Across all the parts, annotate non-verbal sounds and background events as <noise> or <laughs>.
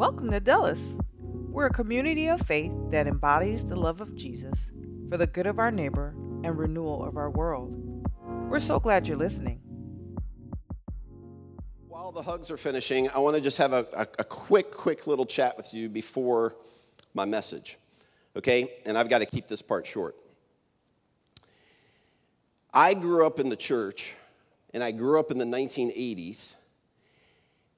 Welcome to Dulles. We're a community of faith that embodies the love of Jesus for the good of our neighbor and renewal of our world. We're so glad you're listening. While the hugs are finishing, I want to just have a, a, a quick, quick little chat with you before my message. Okay? And I've got to keep this part short. I grew up in the church, and I grew up in the 1980s.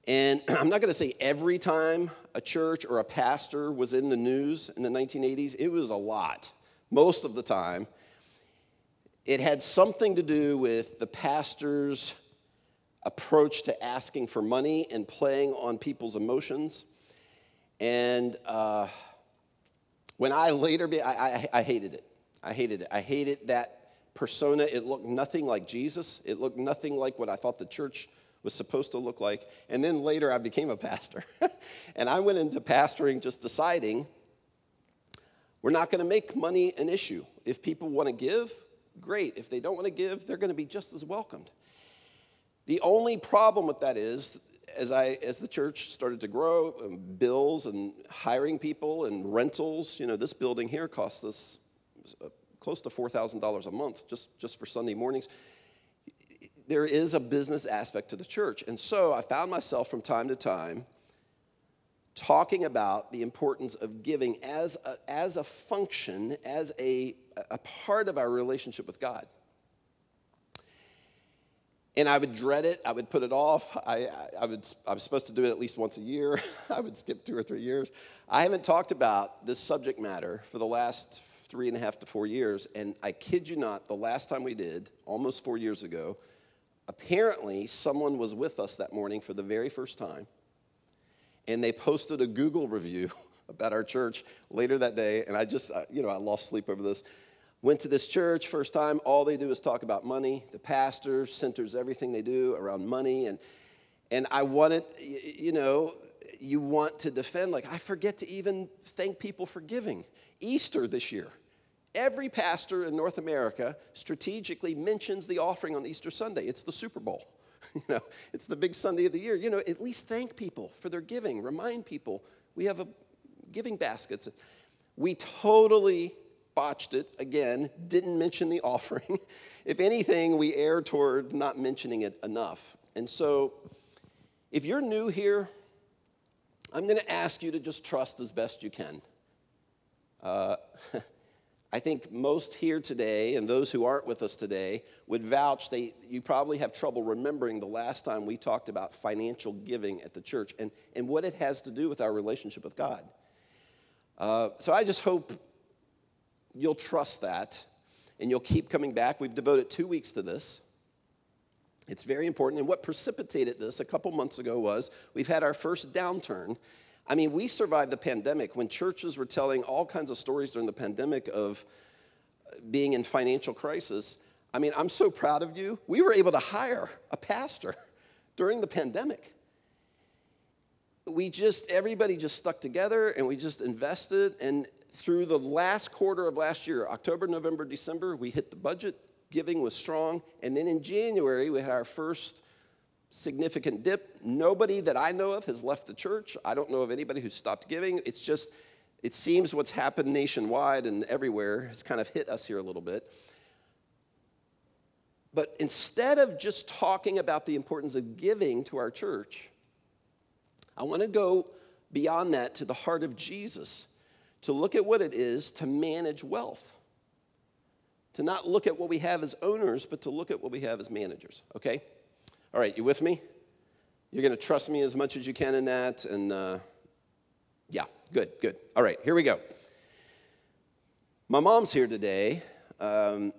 And <clears throat> I'm not going to say every time a church or a pastor was in the news in the 1980s, it was a lot, most of the time. It had something to do with the pastor's approach to asking for money and playing on people's emotions. And uh, when I later, be, I, I, I hated it. I hated it. I hated that persona. It looked nothing like Jesus. It looked nothing like what I thought the church was supposed to look like. And then later I became a pastor. <laughs> and I went into pastoring just deciding we're not going to make money an issue. If people want to give, great. If they don't want to give, they're going to be just as welcomed. The only problem with that is, as, I, as the church started to grow, um, bills and hiring people and rentals, you know, this building here cost us uh, close to $4,000 a month just, just for Sunday mornings. There is a business aspect to the church. And so I found myself from time to time talking about the importance of giving as a, as a function, as a, a part of our relationship with God. And I would dread it. I would put it off. I, I, would, I was supposed to do it at least once a year. <laughs> I would skip two or three years. I haven't talked about this subject matter for the last three and a half to four years. And I kid you not, the last time we did, almost four years ago, apparently someone was with us that morning for the very first time. And they posted a Google review <laughs> about our church later that day. And I just, you know, I lost sleep over this. Went to this church first time. All they do is talk about money. The pastor centers everything they do around money. And, and I wanted, you know, you want to defend, like, I forget to even thank people for giving. Easter this year. Every pastor in North America strategically mentions the offering on Easter Sunday. It's the Super Bowl. <laughs> you know, it's the big Sunday of the year. You know, at least thank people for their giving. Remind people we have a giving baskets. We totally botched it again, didn't mention the <laughs> offering. if anything, we err toward not mentioning it enough. And so, if you're new here, I'm going to ask you to just trust as best you can. Uh, <laughs> I think most here today and those who aren't with us today would vouch they you probably have trouble remembering the last time we talked about financial giving at the church and, and what it has to do with our relationship with God. Uh, so I just hope you'll trust that and you'll keep coming back. We've devoted two weeks to this. It's very important. And what precipitated this a couple months ago was we've had our first downturn. I mean, we survived the pandemic when churches were telling all kinds of stories during the pandemic of being in financial crisis. I mean, I'm so proud of you. We were able to hire a pastor <laughs> during the pandemic. We just, everybody just stuck together and we just invested. And through the last quarter of last year, October, November, December, we hit the budget, giving was strong. And then in January, we had our first significant dip. Nobody that I know of has left the church. I don't know of anybody who's stopped giving. It's just, it seems what's happened nationwide and everywhere has kind of hit us here a little bit. But instead of just talking about the importance of giving to our church, I want to go beyond that to the heart of Jesus to look at what it is to manage wealth. To not look at what we have as owners, but to look at what we have as managers, okay? All right, you with me? You're going to trust me as much as you can in that, and uh, yeah, good, good. All right, here we go. My mom's here today. Um,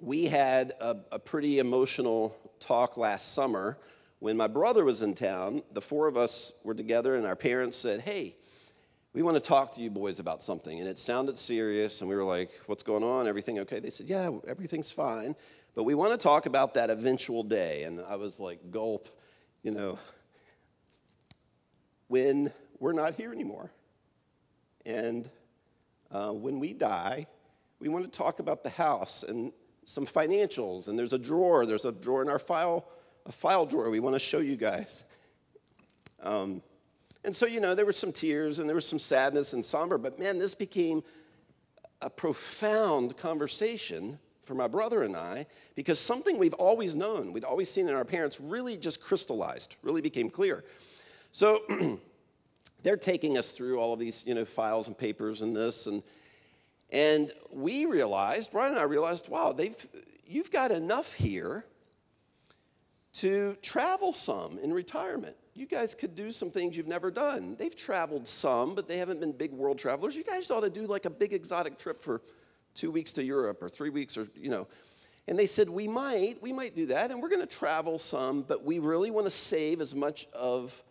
we had a, a pretty emotional talk last summer when my brother was in town. The four of us were together, and our parents said, Hey, we want to talk to you boys about something. And it sounded serious, and we were like, What's going on? Everything okay? They said, Yeah, everything's fine. But we want to talk about that eventual day. And I was like, Gulp, you know, when we're not here anymore. And uh, when we die, we want to talk about the house and some financials. And there's a drawer, there's a drawer in our file, a file drawer we want to show you guys. Um, And so, you know, there were some tears and there was some sadness and somber, but man, this became a profound conversation for my brother and I because something we've always known, we'd always seen in our parents, really just crystallized, really became clear. So <clears throat> they're taking us through all of these, you know, files and papers and this and and we realized, Brian and I realized, wow, they've you've got enough here to travel some in retirement. You guys could do some things you've never done. They've traveled some, but they haven't been big world travelers. You guys ought to do like a big exotic trip for two weeks to Europe or three weeks or, you know. And they said, we might, we might do that, and we're going to travel some, but we really want to save as much of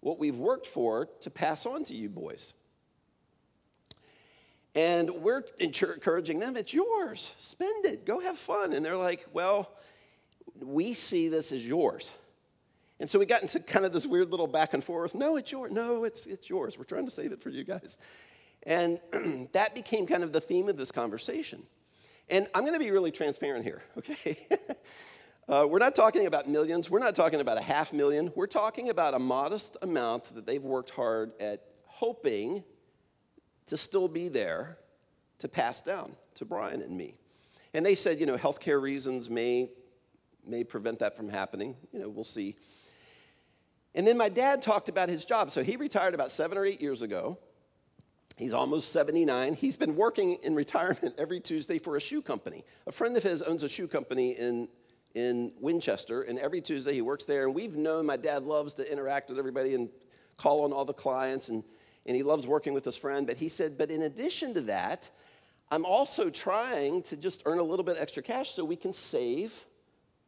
what we've worked for to pass on to you boys. And we're encouraging them, it's yours, spend it, go have fun. And they're like, well, we see this as yours. And so we got into kind of this weird little back and forth. No, it's yours. No, it's, it's yours. We're trying to save it for you guys. And <clears throat> that became kind of the theme of this conversation. And I'm going to be really transparent here, <laughs> okay? uh, we're not talking about millions. We're not talking about a half million. We're talking about a modest amount that they've worked hard at hoping to still be there to pass down to Brian and me. And they said, you know, healthcare reasons may, may prevent that from happening. You know, we'll see. And then my dad talked about his job. So he retired about seven or eight years ago. He's almost 79. He's been working in retirement <laughs> every Tuesday for a shoe company. A friend of his owns a shoe company in, in Winchester, and every Tuesday he works there. And we've known my dad loves to interact with everybody and call on all the clients, and, and he loves working with his friend. But he said, but in addition to that, I'm also trying to just earn a little bit extra cash so we can save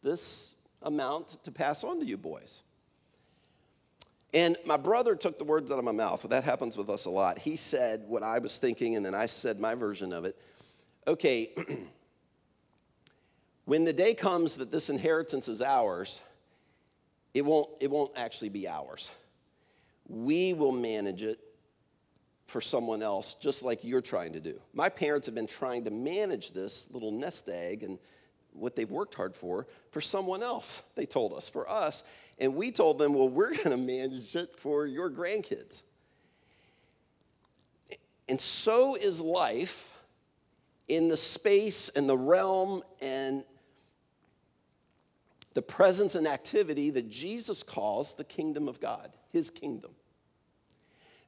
this amount to pass on to you boys. And my brother took the words out of my mouth. That happens with us a lot. He said what I was thinking, and then I said my version of it. Okay, <clears throat> when the day comes that this inheritance is ours, it won't, it won't actually be ours. We will manage it for someone else, just like you're trying to do. My parents have been trying to manage this little nest egg and what they've worked hard for for someone else, they told us, for us. And we told them, well, we're <laughs> going to manage it for your grandkids. And so is life in the space and the realm and the presence and activity that Jesus calls the kingdom of God, his kingdom.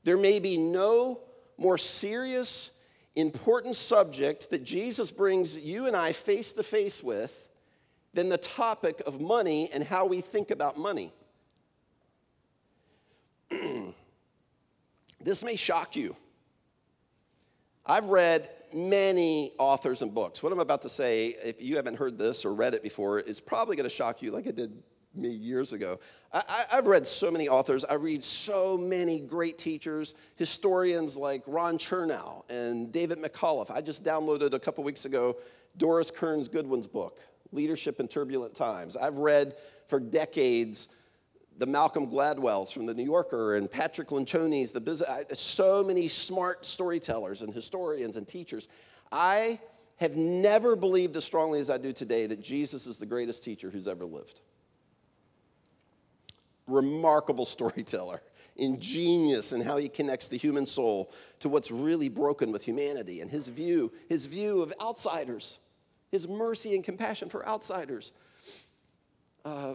There may be no more serious, important subject that Jesus brings you and I face to face with than the topic of money and how we think about money. <clears throat> this may shock you. I've read many authors and books. What I'm about to say, if you haven't heard this or read it before, is probably going to shock you like it did me years ago. I, have read so many authors. I read so many great teachers, historians like Ron Chernow and David McCullough. I just downloaded a couple weeks ago Doris Kearns Goodwin's book. Leadership in Turbulent Times. I've read for decades the Malcolm Gladwells from the New Yorker and Patrick Lencioni's, the business, so many smart storytellers and historians and teachers. I have never believed as strongly as I do today that Jesus is the greatest teacher who's ever lived. Remarkable storyteller, ingenious in how he connects the human soul to what's really broken with humanity and his view, his view of outsiders his mercy and compassion for outsiders uh,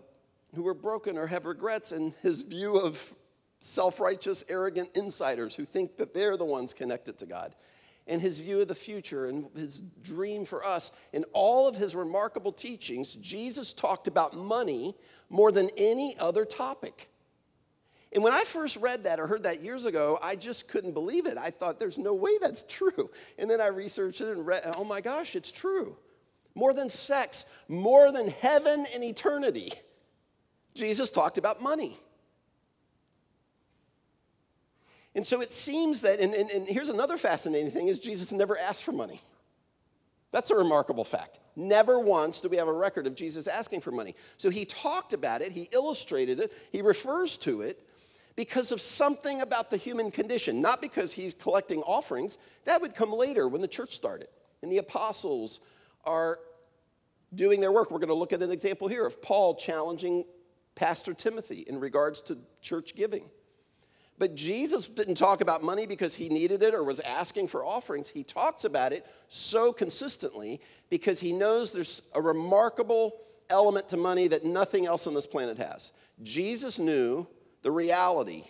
who are broken or have regrets, and his view of self righteous, arrogant insiders who think that they're the ones connected to God, and his view of the future and his dream for us. In all of his remarkable teachings, Jesus talked about money more than any other topic. And when I first read that or heard that years ago, I just couldn't believe it. I thought, there's no way that's true. And then I researched it and read, oh my gosh, it's true more than sex, more than heaven and eternity. Jesus talked about money. And so it seems that, and, and, and, here's another fascinating thing, is Jesus never asked for money. That's a remarkable fact. Never once do we have a record of Jesus asking for money. So he talked about it, he illustrated it, he refers to it because of something about the human condition, not because he's collecting offerings. That would come later when the church started and the apostles are doing their work. We're going to look at an example here of Paul challenging Pastor Timothy in regards to church giving. But Jesus didn't talk about money because he needed it or was asking for offerings. He talks about it so consistently because he knows there's a remarkable element to money that nothing else on this planet has. Jesus knew the reality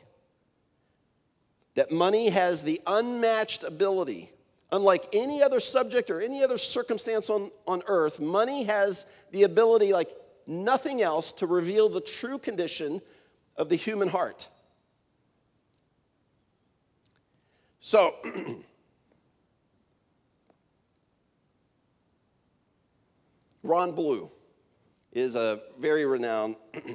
that money has the unmatched ability. Unlike any other subject or any other circumstance on, on earth, money has the ability, like nothing else, to reveal the true condition of the human heart. So, <clears throat> Ron Blue is a very renowned <clears throat>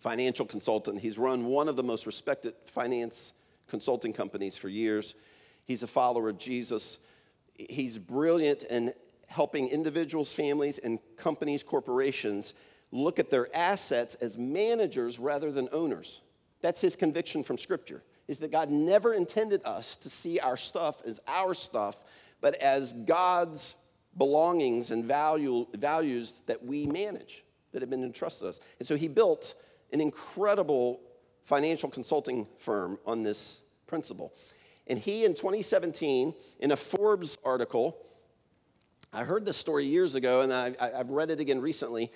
financial consultant. He's run one of the most respected finance consulting companies for years. He's a follower of Jesus. He's brilliant in helping individuals, families, and companies, corporations look at their assets as managers rather than owners. That's his conviction from Scripture, is that God never intended us to see our stuff as our stuff, but as God's belongings and value, values that we manage, that have been entrusted to us. And so he built an incredible financial consulting firm on this principle. And he, in 2017, in a Forbes article, I heard this story years ago and I, have read it again recently.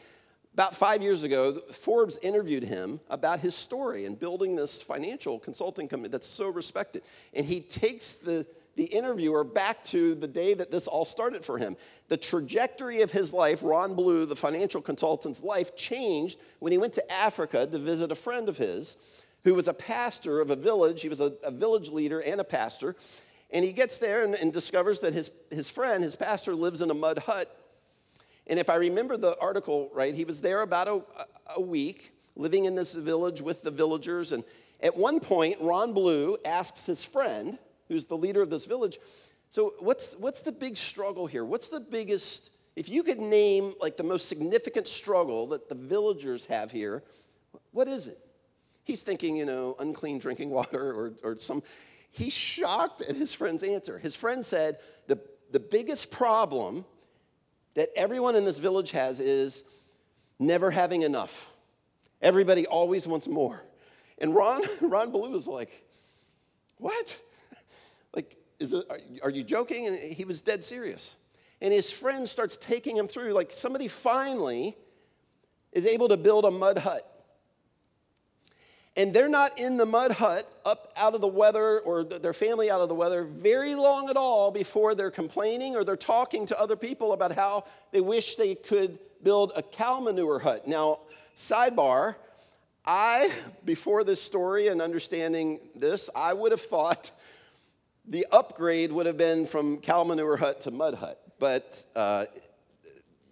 About five years ago, Forbes interviewed him about his story and building this financial consulting company that's so respected. And he takes the the interviewer back to the day that this all started for him. The trajectory of his life, Ron Blue, the financial consultant's life, changed when he went to Africa to visit a friend of his who was a pastor of a village. He was a, a village leader and a pastor. And he gets there and, and discovers that his, his friend, his pastor, lives in a mud hut. And if I remember the article right, he was there about a, a week, living in this village with the villagers. And at one point, Ron Blue asks his friend, who's the leader of this village. So, what's, what's the big struggle here? What's the biggest, if you could name like the most significant struggle that the villagers have here, what is it? He's thinking, you know, unclean drinking water or, or some. He's shocked at his friend's answer. His friend said, the, the biggest problem that everyone in this village has is never having enough. Everybody always wants more. And Ron, <laughs> Ron Blue was like, What? <laughs> Like, is it, are you joking? And he was dead serious. And his friend starts taking him through, like, somebody finally is able to build a mud hut. And they're not in the mud hut up out of the weather or their family out of the weather very long at all before they're complaining or they're talking to other people about how they wish they could build a cow manure hut. Now, sidebar, I, before this story and understanding this, I would have thought the upgrade would have been from cow manure hut to mud hut, but uh,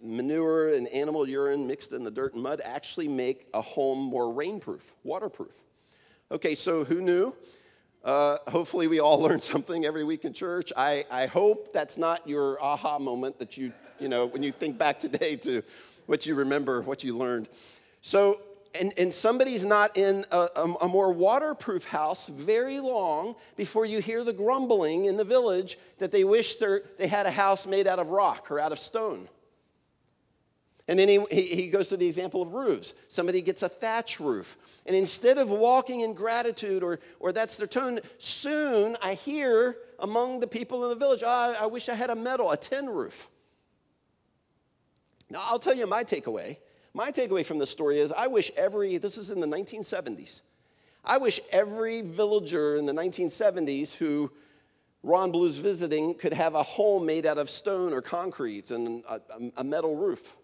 manure and animal urine mixed in the dirt and mud actually make a home more rainproof, waterproof. Okay, so who knew? Uh, hopefully, we all <laughs> learn something every week in church. I, I hope that's not your aha moment that you, you know, when you think back today to what you remember, what you learned. So, and, and somebody's not in a, a, a, more waterproof house very long before you hear the grumbling in the village that they wish they had a house made out of rock or out of stone. And then he, he goes to the example of roofs. Somebody gets a thatch roof. And instead of walking in gratitude or, or that's their tone, soon I hear among the people in the village, oh, I, wish I had a metal, a tin roof. Now, I'll tell you my takeaway my takeaway from this story is I wish every, this is in the 1970s, I wish every villager in the 1970s who Ron Blue's visiting could have a home made out of stone or concrete and a, a metal roof.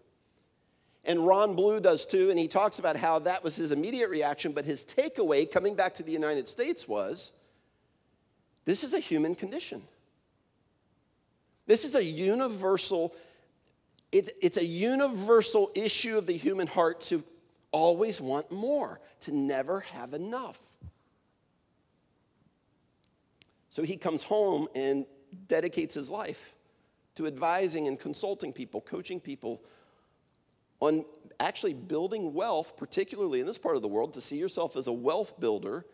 And Ron Blue does too, and he talks about how that was his immediate reaction, but his takeaway coming back to the United States was this is a human condition. This is a universal it's, it's a universal issue of the human heart to always want more, to never have enough. So he comes home and dedicates his life to advising and consulting people, coaching people on actually building wealth, particularly in this part of the world, to see yourself as a wealth builder,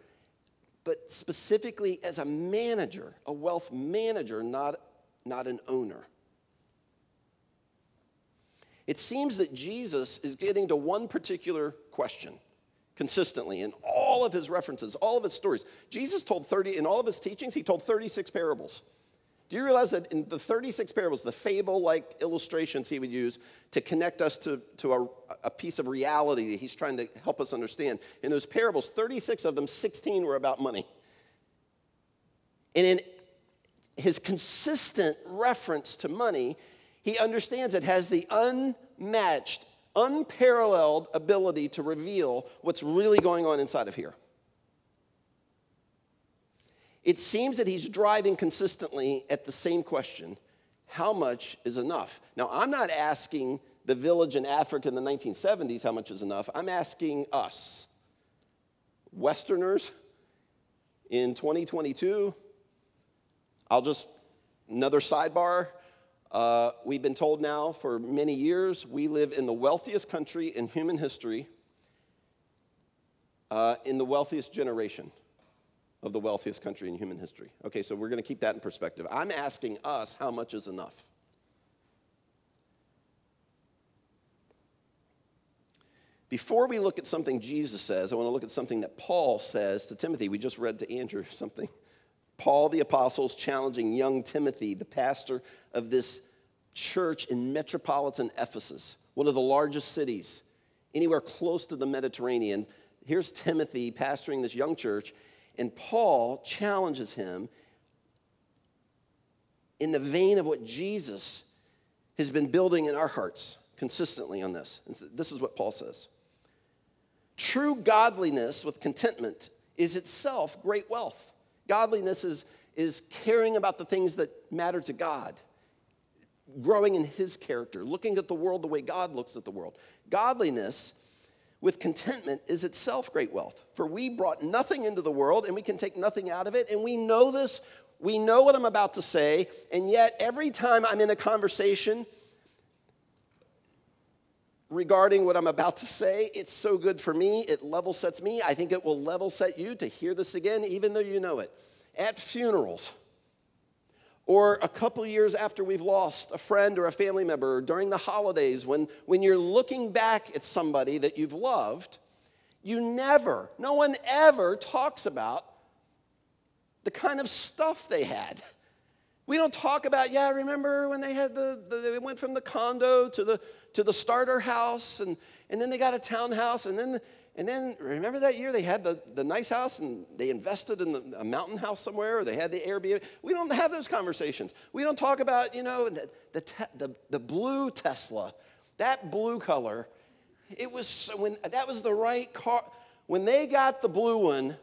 but specifically as a manager, a wealth manager, not, not an owner. It seems that Jesus is getting to one particular question consistently in all of his references, all of his stories. Jesus told 30, in all of his teachings, he told 36 parables. Do you realize that in the 36 parables, the fable like illustrations he would use to connect us to, to a, a, piece of reality that he's trying to help us understand? In those parables, 36 of them, 16 were about money. And in his consistent reference to money, he understands it has the unmatched, unparalleled ability to reveal what's really going on inside of here. It seems that he's driving consistently at the same question how much is enough? Now, I'm not asking the village in Africa in the 1970s how much is enough. I'm asking us, Westerners, in 2022. I'll just, another sidebar. Uh, we've been told now for many years we live in the wealthiest country in human history, uh, in the wealthiest generation of the wealthiest country in human history. Okay, so we're going to keep that in perspective. I'm asking us how much is enough? Before we look at something Jesus says, I want to look at something that Paul says to Timothy. We just read to Andrew <laughs> something. Paul the apostle is challenging young Timothy, the pastor of this church in metropolitan Ephesus, one of the largest cities, anywhere close to the Mediterranean. Here's Timothy pastoring this young church, and Paul challenges him in the vein of what Jesus has been building in our hearts consistently on this. And this is what Paul says True godliness with contentment is itself great wealth. Godliness is, is caring about the things that matter to God, growing in His character, looking at the world the way God looks at the world. Godliness with contentment is itself great wealth. For we brought nothing into the world and we can take nothing out of it. And we know this, we know what I'm about to say, and yet every time I'm in a conversation regarding what I'm about to say, it's so good for me. It level sets me. I think it will level set you to hear this again, even though you know it. At funerals, or a couple years after we've lost a friend or a family member, or during the holidays, when, when you're looking back at somebody that you've loved, you never, no one ever talks about the kind of stuff they had. We don't talk about, yeah, remember when they had the, the they went from the condo to the to the starter house and, and then they got a townhouse and then and then remember that year they had the, the nice house and they invested in the, a mountain house somewhere or they had the Airbnb. We don't have those conversations. We don't talk about, you know, the, the, te- the, the blue Tesla, that blue color. It was when that was the right car. When they got the blue one,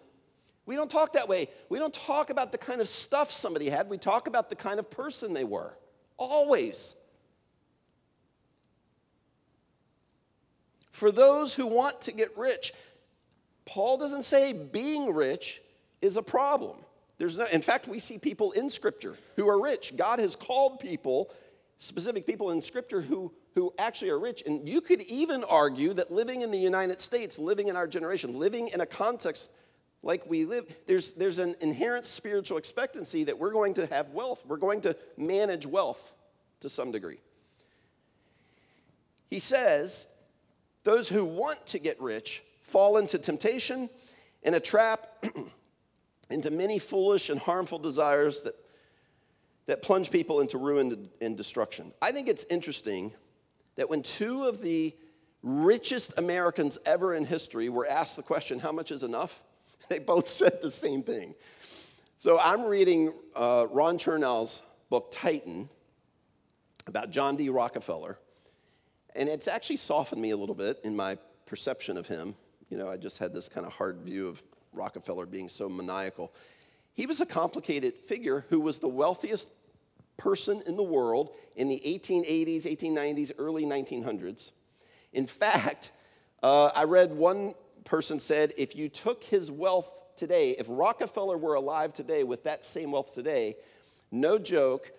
we don't talk that way. We don't talk about the kind of stuff somebody had. We talk about the kind of person they were. Always. For those who want to get rich, Paul doesn't say being rich is a problem. There's no, in fact, we see people in Scripture who are rich. God has called people, specific people in Scripture, who, who actually are rich. And you could even argue that living in the United States, living in our generation, living in a context like we live, there's, there's an inherent spiritual expectancy that we're going to have wealth. We're going to manage wealth to some degree. He says, those who want to get rich fall into temptation and a trap <clears throat> into many foolish and harmful desires that, that plunge people into ruin and destruction. I think it's interesting that when two of the richest Americans ever in history were asked the question, How much is enough? <laughs> they both said the same thing. So I'm reading uh, Ron Chernow's book, Titan, about John D. Rockefeller. And it's actually softened me a little bit in my perception of him. You know, I just had this kind of hard view of Rockefeller being so maniacal. He was a complicated figure who was the wealthiest person in the world in the 1880s, 1890s, early 1900s. In fact, uh, I read one person said if you took his wealth today, if Rockefeller were alive today with that same wealth today, no joke,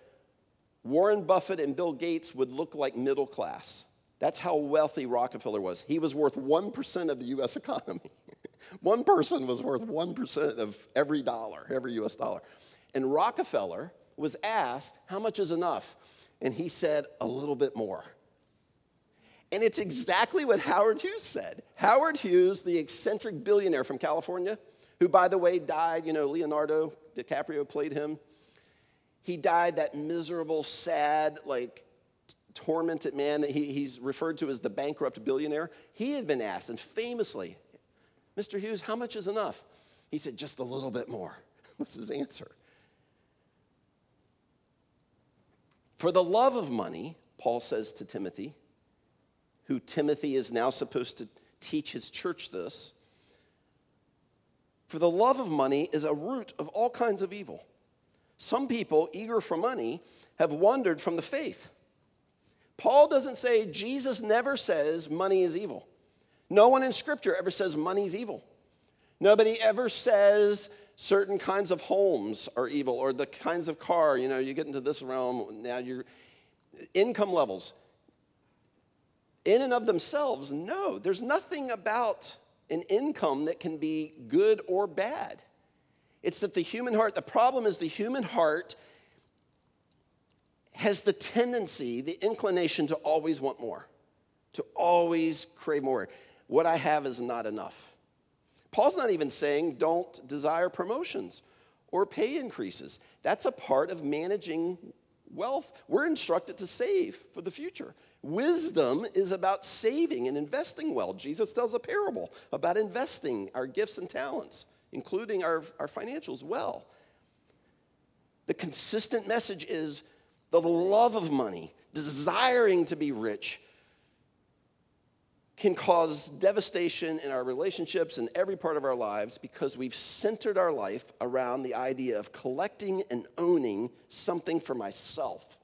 Warren Buffett and Bill Gates would look like middle class. That's how wealthy Rockefeller was. He was worth 1% of the US <laughs> economy. One person was worth 1% of every dollar, every US dollar. And Rockefeller was asked, How much is enough? And he said, A little bit more. And it's exactly what Howard Hughes said. Howard Hughes, the eccentric billionaire from California, who, by the way, died, you know, Leonardo DiCaprio played him. He died that miserable, sad, like, tormented man that he, he's referred to as the bankrupt billionaire. He had been asked, and famously, Mr. Hughes, how much is enough? He said, just a little bit more. <laughs> What's his answer? For the love of money, Paul says to Timothy, who Timothy is now supposed to teach his church this. For the love of money is a root of all kinds of evil. Some people, eager for money, have wandered from the faith. Paul doesn't say, Jesus never says money is evil. No one in Scripture ever says money is evil. Nobody ever says certain kinds of homes are evil or the kinds of car, you know, you get into this realm, now your income levels in and of themselves, no. There's nothing about an income that can be good or bad. It's that the human heart, the problem is the human heart has the tendency, the inclination to always want more, to always crave more. What I have is not enough. Paul's not even saying don't desire promotions or pay increases. That's a part of managing wealth. We're instructed to save for the future. Wisdom is about saving and investing well. Jesus tells a parable about investing our gifts and talents, including our, our financials, well. The consistent message is the love of money, desiring to be rich, can cause devastation in our relationships and every part of our lives because we've centered our life around the idea of collecting and owning something for myself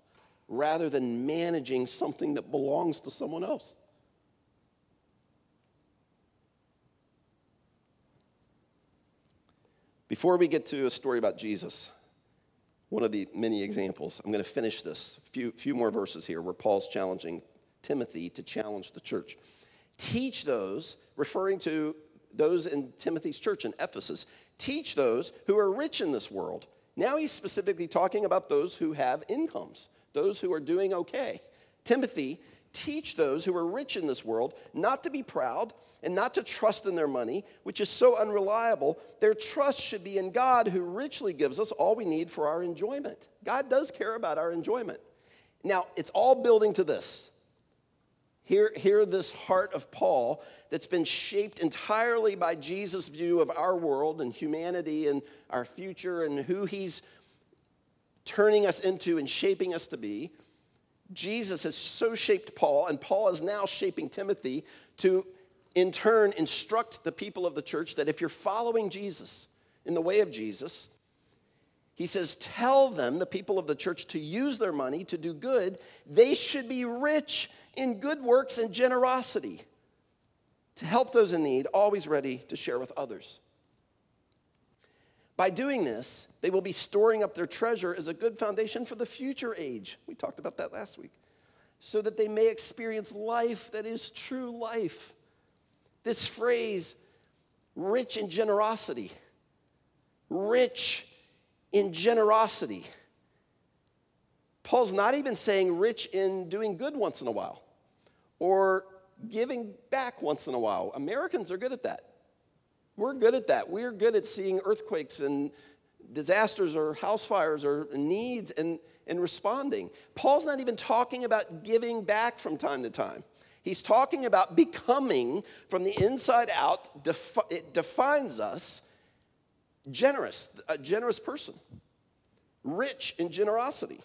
rather than managing something that belongs to someone else. Before we get to a story about Jesus, one of the many examples, I'm going to finish this. A few, few more verses here where Paul's challenging Timothy to challenge the church. Teach those, referring to those in Timothy's church in Ephesus, teach those who are rich in this world. Now he's specifically talking about those who have incomes those who are doing okay. Timothy, teach those who are rich in this world not to be proud and not to trust in their money, which is so unreliable. Their trust should be in God, who richly gives us all we need for our enjoyment. God does care about our enjoyment. Now, it's all building to this. Hear, hear this heart of Paul that's been shaped entirely by Jesus' view of our world and humanity and our future and who he's turning us into and shaping us to be. Jesus has so shaped Paul, and Paul is now shaping Timothy to, in turn, instruct the people of the church that if you're following Jesus in the way of Jesus, he says, Tell them, the people of the church, to use their money to do good. They should be rich in good works and generosity to help those in need, always ready to share with others. By doing this, they will be storing up their treasure as a good foundation for the future age. We talked about that last week. So that they may experience life that is true life. This phrase, rich in generosity, rich in generosity. Paul's not even saying rich in doing good once in a while or giving back once in a while. Americans are good at that. We're good at that. We're good at seeing earthquakes and disasters or house fires or needs and, and responding. Paul's not even talking about giving back from time to time. He's talking about becoming from the inside out, defi- it defines us generous, a generous person, rich in generosity.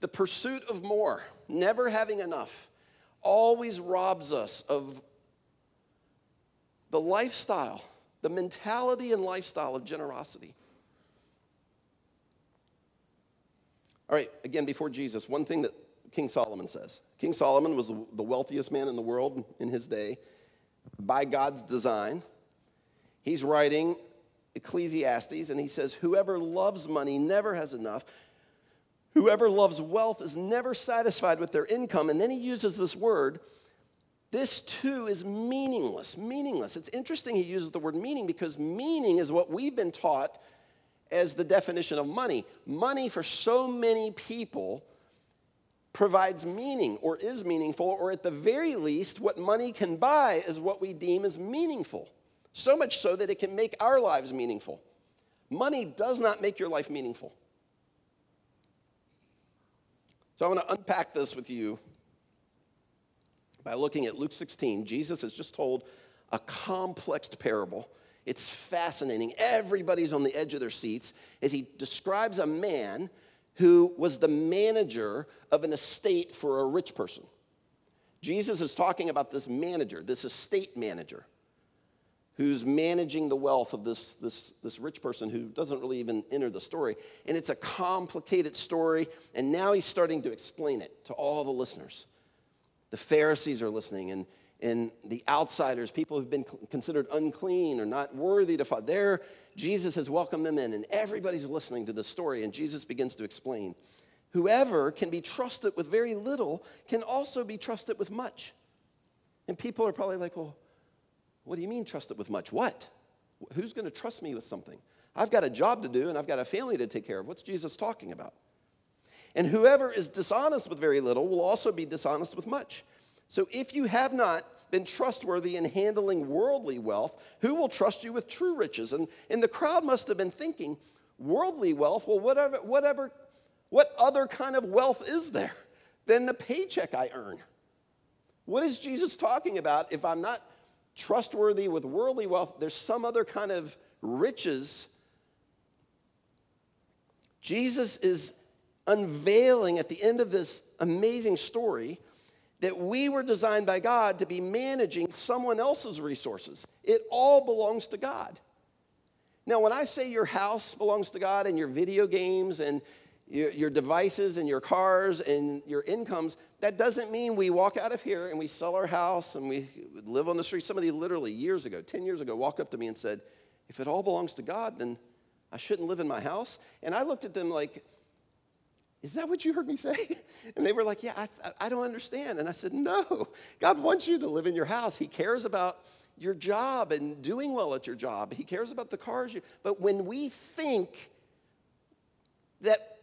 The pursuit of more, never having enough, always robs us of the lifestyle, the mentality and lifestyle of generosity. All right, again, before Jesus, one thing that King Solomon says. King Solomon was the wealthiest man in the world in his day by God's design. He's writing Ecclesiastes and he says, Whoever loves money never has enough. Whoever loves wealth is never satisfied with their income. And then he uses this word this too is meaningless. Meaningless. It's interesting he uses the word meaning because meaning is what we've been taught as the definition of money. Money for so many people provides meaning or is meaningful, or at the very least, what money can buy is what we deem as meaningful. So much so that it can make our lives meaningful. Money does not make your life meaningful. So I want to unpack this with you by looking at Luke 16. Jesus has just told a complex parable. It's fascinating. Everybody's on the edge of their seats as he describes a man who was the manager of an estate for a rich person. Jesus is talking about this manager, this estate manager, who's managing the wealth of this, this, this rich person who doesn't really even enter the story. And it's a complicated story, and now he's starting to explain it to all the listeners. The Pharisees are listening, and, and the outsiders, people who've been considered unclean or not worthy to follow, they're Jesus has welcomed them in, and everybody's listening to this story, and Jesus begins to explain. Whoever can be trusted with very little can also be trusted with much. And people are probably like, well, what do you mean trusted with much? What? Who's going to trust me with something? I've got a job to do and I've got a family to take care of. What's Jesus talking about? And whoever is dishonest with very little will also be dishonest with much. So if you have not been trustworthy in handling worldly wealth, who will trust you with true riches? And, and the crowd must have been thinking, worldly wealth, well, whatever, whatever, what other kind of wealth is there than the paycheck I earn? What is Jesus talking about if I'm not trustworthy with worldly wealth? There's some other kind of riches. Jesus is unveiling at the end of this amazing story that we were designed by God to be managing someone else's resources. It all belongs to God. Now, when I say your house belongs to God and your video games and your, your, devices and your cars and your incomes, that doesn't mean we walk out of here and we sell our house and we live on the street. Somebody literally years ago, 10 years ago, walked up to me and said, If it all belongs to God, then I shouldn't live in my house. And I looked at them like, is that what you heard me say? <laughs> And they were like, Yeah, I, I don't understand. And I said, No, God wants you to live in your house. He cares about your job and doing well at your job. He cares about the cars you. But when we think that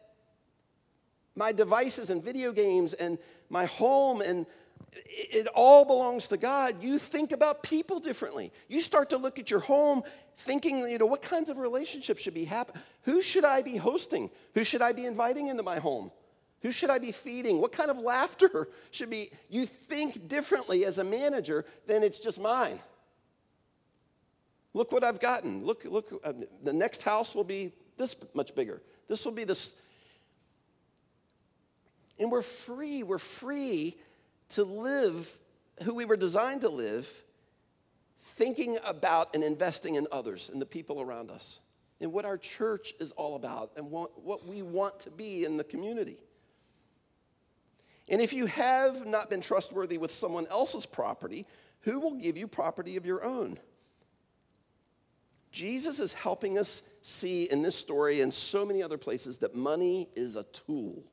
my devices and video games and my home and it all belongs to God, you think about people differently. You start to look at your home thinking, you know, what kinds of relationships should be happening? Who should I be hosting? Who should I be inviting into my home? Who should I be feeding? What kind of <laughs> laughter should be? You think differently as a manager than it's just mine. Look what I've gotten. Look, look, uh, the next house will be this much bigger. This will be this. And we're free. We're free to live who we were designed to live, thinking about and investing in others and the people around us, and what our church is all about, and what, we want to be in the community. And if you have not been trustworthy with someone else's property, who will give you property of your own? Jesus is helping us see in this story and so many other places that money is a tool.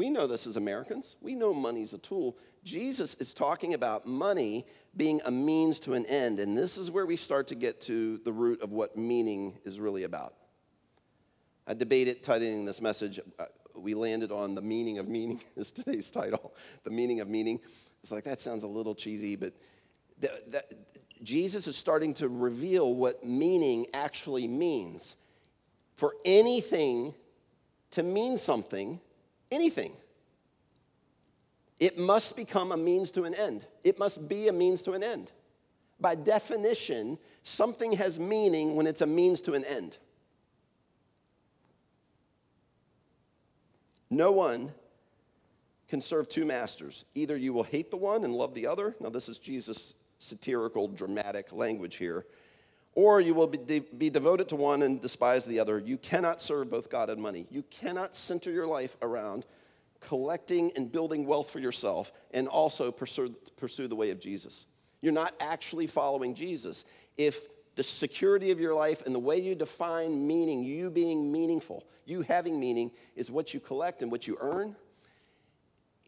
We know this as Americans. We know money's a tool. Jesus is talking about money being a means to an end. And this is where we start to get to the root of what meaning is really about. I debated titling this message. Uh, we landed on the meaning of meaning <laughs> is today's title. The meaning of meaning. It's like that sounds a little cheesy, but Jesus is starting to reveal what meaning actually means. For anything to mean something, anything. It must become a means to an end. It must be a means to an end. By definition, something has meaning when it's a means to an end. No one can serve two masters. Either you will hate the one and love the other. Now, this is Jesus' satirical, dramatic language here or you will be, de- be devoted to one and despise the other. You cannot serve both God and money. You cannot center your life around collecting and building wealth for yourself and also pursue, pursue the way of Jesus. You're not actually following Jesus if the security of your life and the way you define meaning, you being meaningful, you having meaning, is what you collect and what you earn.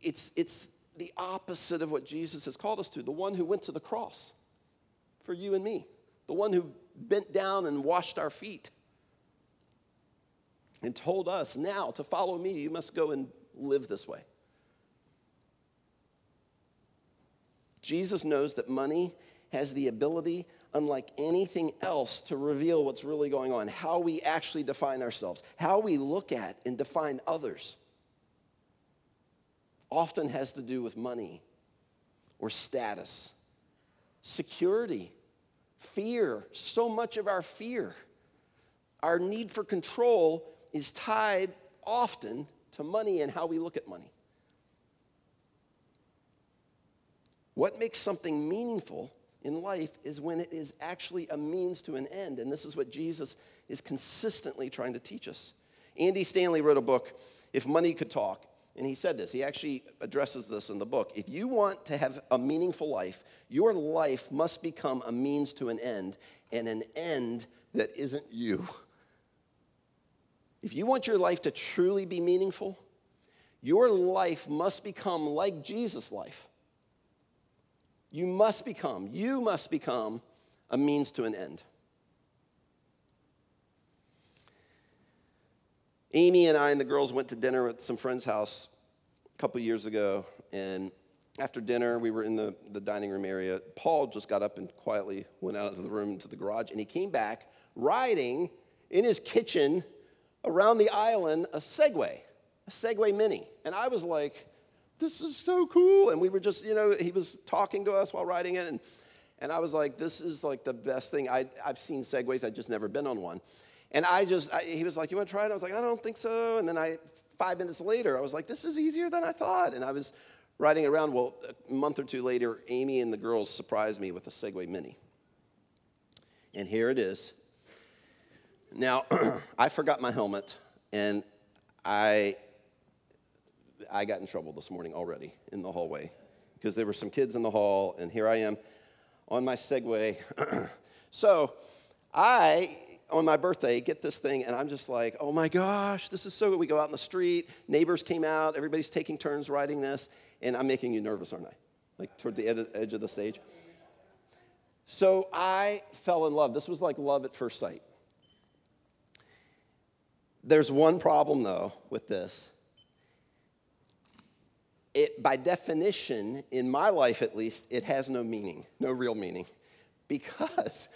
It's, it's the opposite of what Jesus has called us to, the one who went to the cross for you and me the one who bent down and washed our feet and told us, Now to follow me, you must go and live this way. Jesus knows that money has the ability, unlike anything else, to reveal what's really going on, how we actually define ourselves, how we look at and define others. Often has to do with money or status, security, fear. So much of our fear, our need for control is tied often to money and how we look at money. What makes something meaningful in life is when it is actually a means to an end. And this is what Jesus is consistently trying to teach us. Andy Stanley wrote a book, If Money Could Talk. And he said this, he actually addresses this in the book. If you want to have a meaningful life, your life must become a means to an end and an end that isn't you. If you want your life to truly be meaningful, your life must become like Jesus' life you must become, you must become a means to an end. Amy and I and the girls went to dinner at some friend's house a couple years ago, and after dinner, we were in the, the dining room area. Paul just got up and quietly went out of the room into the garage, and he came back riding in his kitchen around the island a Segway, a Segway Mini. And I was like, this is so cool. And we were just, you know, he was talking to us while riding it. And, and I was like, this is like the best thing. I, I've seen Segways, I've just never been on one. And I just, I, he was like, you want to try it? I was like, I don't think so. And then I, five minutes later, I was like, this is easier than I thought. And I was riding around. Well, a month or two later, Amy and the girls surprised me with a Segway Mini. And here it is. Now, <clears throat> I forgot my helmet, and I I got in trouble this morning already in the hallway because there were some kids in the hall, and here I am on my Segway. <clears throat> so I, on my birthday, get this thing, and I'm just like, oh my gosh, this is so good. We go out in the street, neighbors came out, everybody's taking turns riding this, and I'm making you nervous, aren't I? Like toward the edge of the stage. So I fell in love. This was like love at first sight. There's one problem, though, with this it, by definition, in my life at least, it has no meaning, no real meaning. Because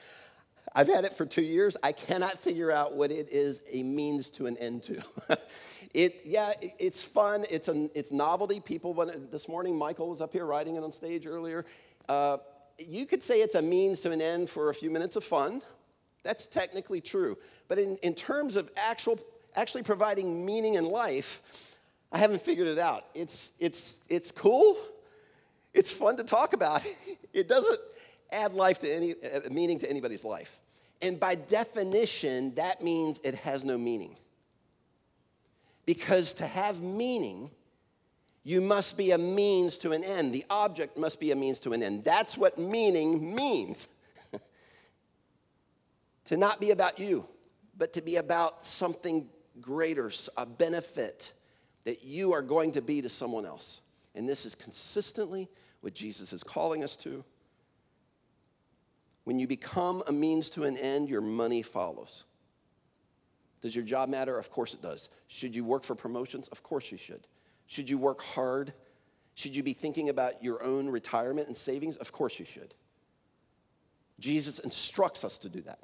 I've had it for two years, I cannot figure out what it is a means to an end to. <laughs> it, yeah, it, it's fun, it's, a, it's novelty. People, when, this morning, Michael was up here riding it on stage earlier. Uh, you could say it's a means to an end for a few minutes of fun. That's technically true. But in, in terms of actual, actually providing meaning in life, I haven't figured it out. It's, it's, it's cool. It's fun to talk about. <laughs> It doesn't add life to any uh, meaning to anybody's life. And by definition, that means it has no meaning. Because to have meaning, you must be a means to an end. The object must be a means to an end. That's what meaning means. <laughs> to not be about you, but to be about something greater, a benefit that you are going to be to someone else. And this is consistently what Jesus is calling us to. When you become a means to an end, your money follows. Does your job matter? Of course it does. Should you work for promotions? Of course you should. Should you work hard? Should you be thinking about your own retirement and savings? Of course you should. Jesus instructs us to do that.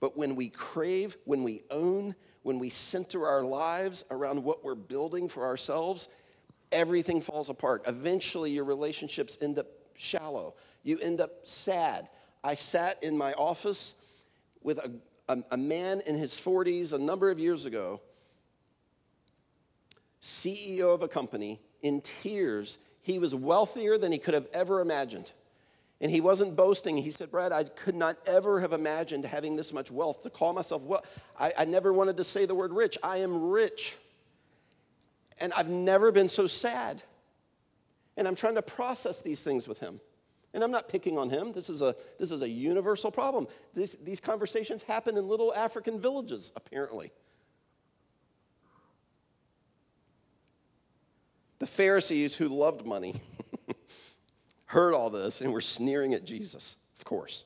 But when we crave, when we own, when we center our lives around what we're building for ourselves, everything falls apart. Eventually, your relationships end up shallow. You end up sad. I sat in my office with a, a, a man in his 40s a number of years ago, CEO of a company, in tears. He was wealthier than he could have ever imagined. And he wasn't boasting. He said, Brad, I could not ever have imagined having this much wealth to call myself well. I, I never wanted to say the word rich. I am rich. And I've never been so sad. And I'm trying to process these things with him. And I'm not picking on him. This is a, this is a universal problem. This, these conversations happen in little African villages, apparently. The Pharisees who loved money <laughs> heard all this and were sneering at Jesus, of course.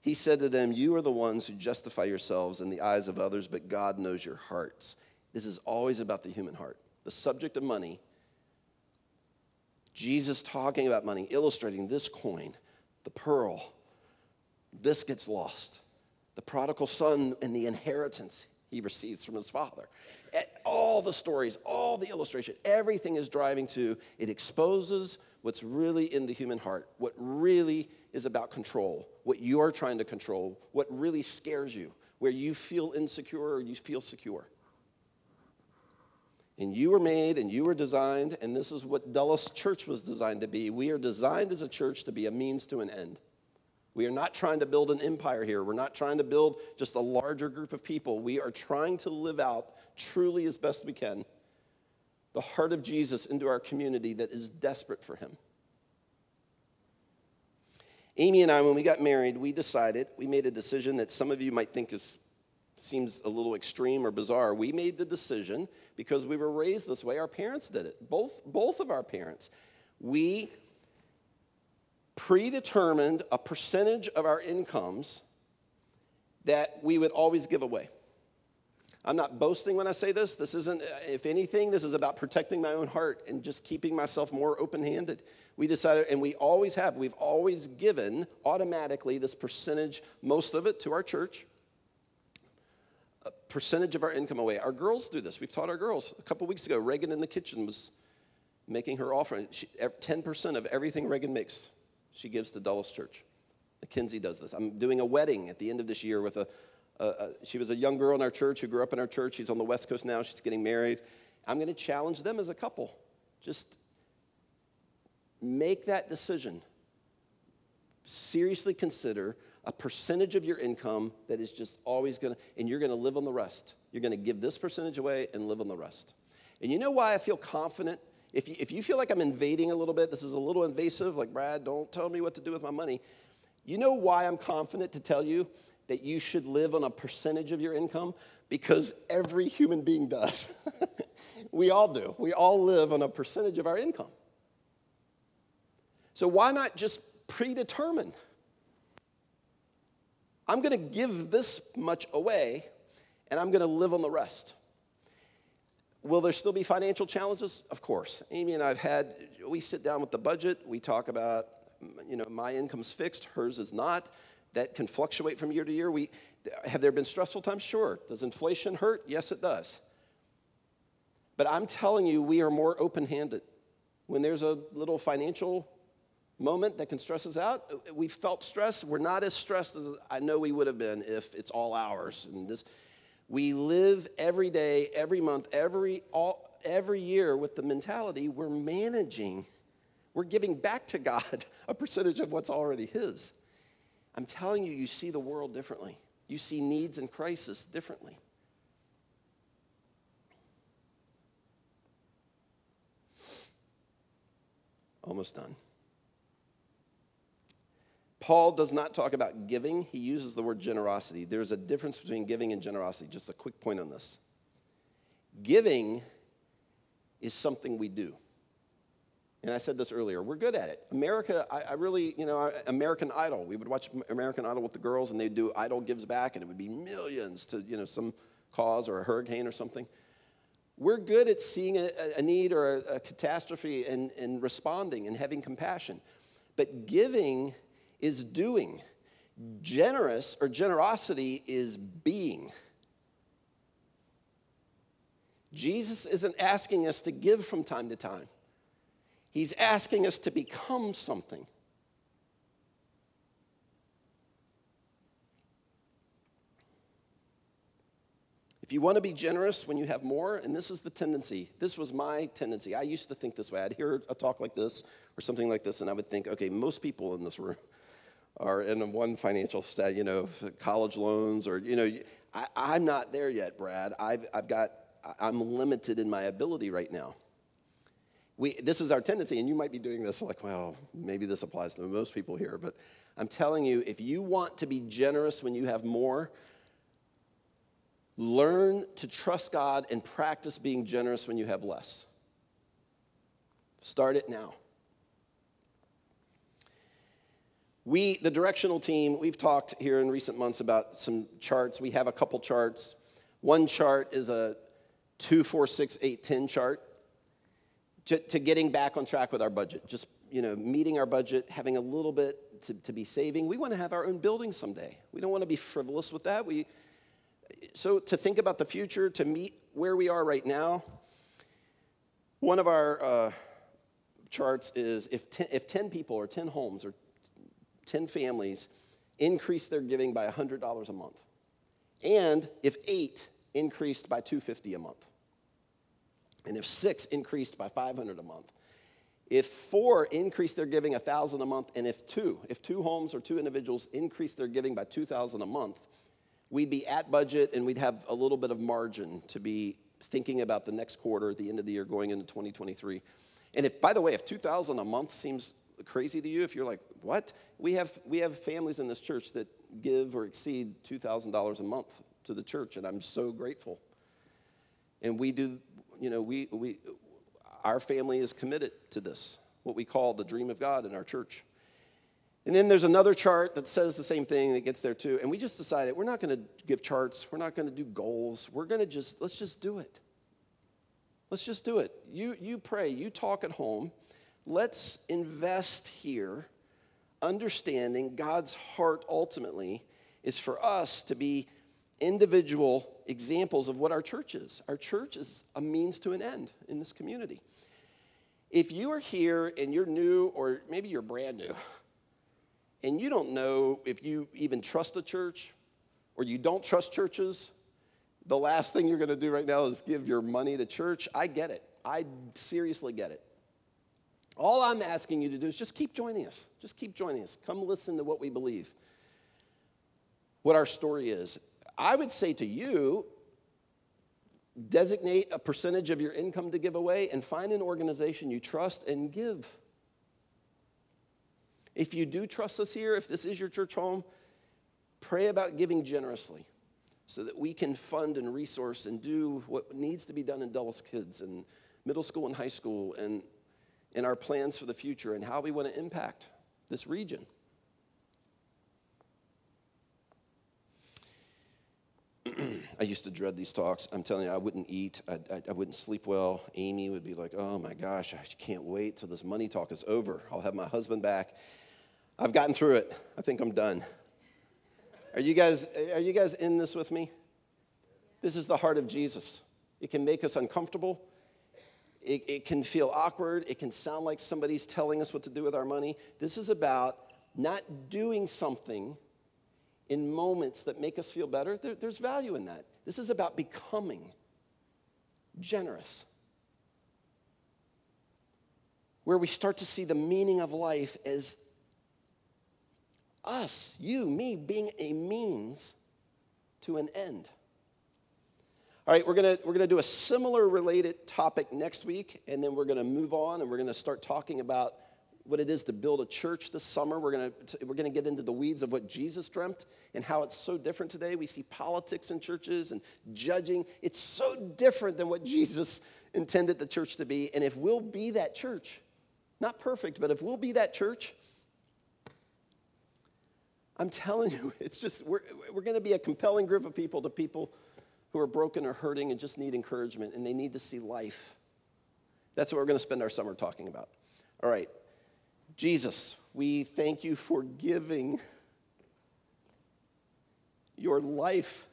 He said to them, You are the ones who justify yourselves in the eyes of others, but God knows your hearts. This is always about the human heart. the subject of money, Jesus talking about money, illustrating this coin, the pearl, this gets lost. The prodigal son and the inheritance he receives from his father. All the stories, all the illustration, everything is driving to it exposes what's really in the human heart, what really is about control, what you're trying to control, what really scares you, where you feel insecure or you feel secure. And you were made and you were designed, and this is what Dulles Church was designed to be. We are designed as a church to be a means to an end. We are not trying to build an empire here. We're not trying to build just a larger group of people. We are trying to live out truly as best we can the heart of Jesus into our community that is desperate for him. Amy and I, when we got married, we decided, we made a decision that some of you might think is, seems a little extreme or bizarre. We made the decision because we were raised this way. Our parents did it, both, both of our parents. We predetermined a percentage of our incomes that we would always give away. I'm not boasting when I say this. This isn't, if anything, this is about protecting my own heart and just keeping myself more open handed. We decided, and we always have, we've always given automatically this percentage, most of it to our church, percentage of our income away. Our girls do this. We've taught our girls. A couple weeks ago, Reagan in the kitchen was making her offering. She, 10% of everything Reagan makes, she gives to Dulles Church. McKinsey does this. I'm doing a wedding at the end of this year with a, a, a, she was a young girl in our church who grew up in our church. She's on the West Coast now. She's getting married. I'm going to challenge them as a couple. Just make that decision. Seriously consider a percentage of your income that is just always to, and you're to live on the rest. You're to give this percentage away and live on the rest. And you know why I feel confident? If you, if you feel like I'm invading a little bit, this is a little invasive, like, Brad, don't tell me what to do with my money. You know why I'm confident to tell you that you should live on a percentage of your income? Because every human being does. <laughs> we all do. We all live on a percentage of our income. So why not just predetermine? I'm going to give this much away and I'm going to live on the rest. Will there still be financial challenges? Of course. Amy and I've had, we sit down with the budget, we talk about, you know, my income's fixed, hers is not. That can fluctuate from year to year. We, have there been stressful times? Sure. Does inflation hurt? Yes, it does. But I'm telling you, we are more open handed. When there's a little financial moment that can stress us out. We felt stress. We're not as stressed as I know we would have been if it's all ours. And this, we live every day, every month, every all, every year with the mentality we're managing. We're giving back to God <laughs> a percentage of what's already His. I'm telling you, you see the world differently. You see needs and crisis differently. Almost done. Paul does not talk about giving, he uses the word generosity. There's a difference between giving and generosity. Just a quick point on this. Giving is something we do. And I said this earlier, we're good at it. America, I, I, really, you know, American Idol, we would watch American Idol with the girls and they'd do Idol Gives Back and it would be millions to, you know, some cause or a hurricane or something. We're good at seeing a, a need or a, a catastrophe and, and responding and having compassion. But giving is doing. Generous or generosity is being. Jesus isn't asking us to give from time to time, He's asking us to become something. If you want to be generous when you have more, and this is the tendency, this was my tendency. I used to think this way. I'd hear a talk like this or something like this, and I would think, okay, most people in this room are in one financial stat, you know, college loans or, you know, I, am not there yet, Brad. I've, I've got, I'm limited in my ability right now. We, this is our tendency, and you might be doing this like, well, maybe this applies to most people here, but I'm telling you, if you want to be generous when you have more, learn to trust God and practice being generous when you have less. Start it now. We, the directional team, we've talked here in recent months about some charts. We have a couple charts. One chart is a 2, 4, 6, 8, 10 chart. to, to getting back on track with our budget, just you know, meeting our budget, having a little bit to, to be saving. We want to have our own building someday. We don't want to be frivolous with that. We, so to think about the future, to meet where we are right now, one of our uh, charts is if ten, if 10 people or 10 homes or 10 families increase their giving by $100 a month, and if eight increased by 250 a month, and if six increased by 500 a month, if four increase their giving 1000 a month and if two if two homes or two individuals increase their giving by 2000 a month we'd be at budget and we'd have a little bit of margin to be thinking about the next quarter at the end of the year going into 2023 and if by the way if 2000 a month seems crazy to you if you're like what we have we have families in this church that give or exceed $2000 a month to the church and i'm so grateful and we do you know we we our family is committed to this what we call the dream of god in our church and then there's another chart that says the same thing that gets there too. And we just decided we're not going to give charts, we're not going to do goals. We're going to just let's just do it. Let's just do it. You you pray, you talk at home. Let's invest here understanding God's heart ultimately is for us to be individual examples of what our church is. Our church is a means to an end in this community. If you are here and you're new or maybe you're brand new, and you don't know if you even trust a church or you don't trust churches, the last thing you're going to do right now is give your money to church. I get it. I seriously get it. All I'm asking you to do is just keep joining us. Just keep joining us. Come listen to what we believe, what our story is. I would say to you, designate a percentage of your income to give away and find an organization you trust and give. If you do trust us here, if this is your church home, pray about giving generously so that we can fund and resource and do what needs to be done in Dulles Kids and middle school and high school and in our plans for the future and how we want to impact this region. <clears throat> I used to dread these talks. I'm telling you, I wouldn't eat. I, I, I, wouldn't sleep well. Amy would be like, oh my gosh, I can't wait till this money talk is over. I'll have my husband back I've gotten through it. I think I'm done. Are you guys, are you guys in this with me? This is the heart of Jesus. It can make us uncomfortable. It, it can feel awkward. It can sound like somebody's telling us what to do with our money. This is about not doing something in moments that make us feel better. There, there's value in that. This is about becoming generous. Where we start to see the meaning of life as us, you, me, being a means to an end. All right, we're gonna, we're gonna do a similar related topic next week, and then we're gonna move on and we're gonna start talking about what it is to build a church this summer. We're gonna, we're gonna get into the weeds of what Jesus dreamt and how it's so different today. We see politics in churches and judging. It's so different than what Jesus intended the church to be. And if we'll be that church, not perfect, but if we'll be that church, I'm telling you, <laughs> it's just, we're, we're going to be a compelling group of people to people who are broken or hurting and just need encouragement and they need to see life. That's what we're going to spend our summer talking about. All right. Jesus, we thank you for giving your life.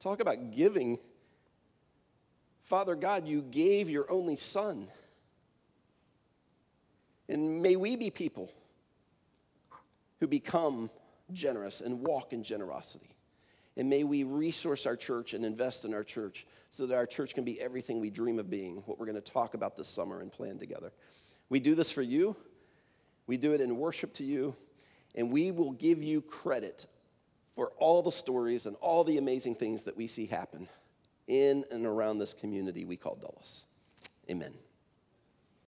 Talk about giving. Father God, you gave your only son. And may we be people who become generous and walk in generosity. And may we resource our church and invest in our church so that our church can be everything we dream of being, what we're going to talk about this summer and plan together. We do this for you, we do it in worship to you, and we will give you credit for all the stories and all the amazing things that we see happen in and around this community we call Dulles. Amen.